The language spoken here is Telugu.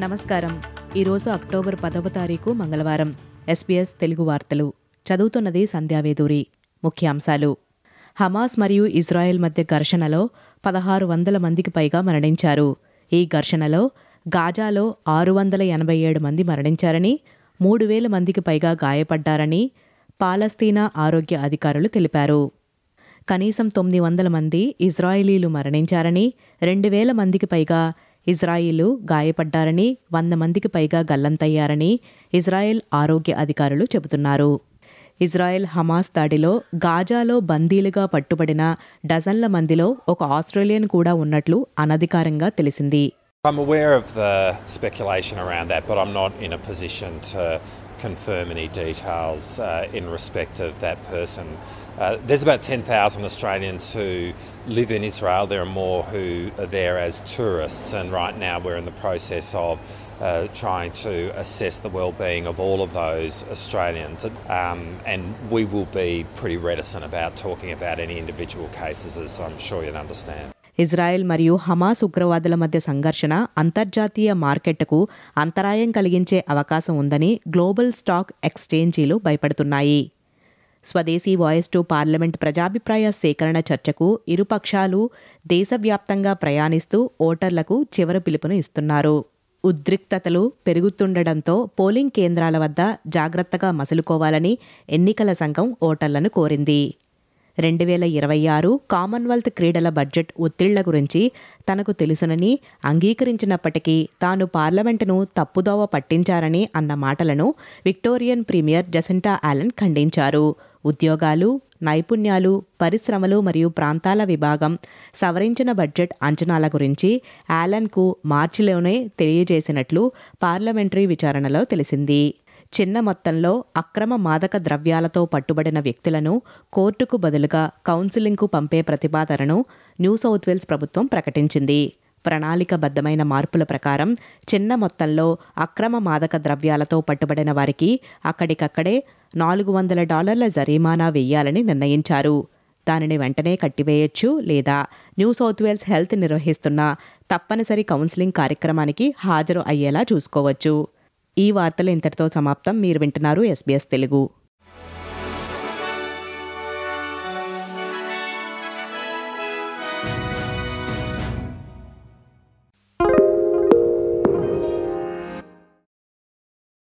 నమస్కారం. ఈరోజు అక్టోబర్ పదవ తారీఖు మంగళవారం. ఎస్బీఎస్ తెలుగు వార్తలు. చదువుతున్నది సంధ్యావేదూరి ముఖ్యాంశాలు. హమాస్ మరియు ఇజ్రాయెల్ మధ్య ఘర్షణలో పదహారు వందల మందికి పైగా మరణించారు. ఈ ఘర్షణలో గాజాలో ఆరు వందల ఎనభై ఏడు మంది మరణించారని మూడు వేల మందికి పైగా గాయపడ్డారని పాలస్తీనా ఆరోగ్య అధికారులు తెలిపారు. కనీసం తొమ్మిది వందల మంది ఇజ్రాయిలీలు మరణించారని రెండు వేల మందికి పైగా ఇజ్రాయిలు గాయపడ్డారని వంద మందికి పైగా గల్లంతయ్యారని ఇజ్రాయెల్ ఆరోగ్య అధికారులు చెబుతున్నారు ఇజ్రాయెల్ హమాస్ దాడిలో గాజాలో బందీలుగా పట్టుబడిన డజన్ల మందిలో ఒక ఆస్ట్రేలియన్ కూడా ఉన్నట్లు అనధికారంగా తెలిసింది I'm aware of the speculation around that, but I'm not in a position to confirm any details uh, in respect of that person. Uh, there's about 10,000 Australians who live in Israel. There are more who are there as tourists, and right now we're in the process of uh, trying to assess the well-being of all of those Australians. Um, and we will be pretty reticent about talking about any individual cases, as I'm sure you'd understand. Israel మరియు హమాస్ ఉగ్రవాదుల మధ్య సంఘర్షణ అంతర్జాతీయ మార్కెట్కు అంతరాయం కలిగించే అవకాశం ఉందని గ్లోబల్ స్టాక్ ఎక్స్చేంజీలు భయపడుతున్నాయి స్వదేశీ వాయిస్ టు పార్లమెంట్ ప్రజాభిప్రాయ సేకరణ చర్చకు ఇరుపక్షాలు దేశవ్యాప్తంగా ప్రయాణిస్తూ ఓటర్లకు చివరి పిలుపును ఇస్తున్నారు. ఉద్రిక్తతలు పెరుగుతుండటంతో పోలింగ్ కేంద్రాల వద్ద జాగ్రత్తగా మసులుకోవాలని ఎన్నికల సంఘం ఓటర్లను కోరింది. రెండు వేల ఇరవై ఆరు కామన్వెల్త్ క్రీడల బడ్జెట్ ఒత్తిళ్ళ గురించి తనకు తెలుసునని అంగీకరించినప్పటికీ తాను పార్లమెంటును తప్పుదోవ పట్టించారని అన్న మాటలను విక్టోరియన్ ప్రీమియర్ జసింటా ఆలన్ ఖండించారు. ఉద్యోగాలు నైపుణ్యాలు పరిశ్రమలు మరియు ప్రాంతాల విభాగం సవరించిన బడ్జెట్ అంచనాల గురించి యాలన్కు మార్చిలోనే తెలియజేసినట్లు పార్లమెంటరీ విచారణలో తెలిసింది. చిన్న మొత్తంలో అక్రమ మాదక ద్రవ్యాలతో పట్టుబడిన వ్యక్తులను కోర్టుకు బదులుగా కౌన్సిలింగ్కు పంపే ప్రతిపాదనను న్యూ సౌత్ వేల్స్ ప్రభుత్వం ప్రకటించింది. ప్రణాళికబద్ధమైన మార్పుల ప్రకారం చిన్న మొత్తంలో అక్రమ మాదక ద్రవ్యాలతో పట్టుబడిన వారికి అక్కడికక్కడే నాలుగు వందల డాలర్ల జరిమానా వేయాలని నిర్ణయించారు. దానిని వెంటనే కట్టివేయొచ్చు లేదా న్యూ సౌత్ వేల్స్ హెల్త్ నిర్వహిస్తున్న తప్పనిసరి కౌన్సిలింగ్ కార్యక్రమానికి హాజరు అయ్యేలా చూసుకోవచ్చు. ఈ వార్తలు ఇంతటితో సమాప్తం. మీరు వింటున్నారు ఎస్బీఎస్ తెలుగు.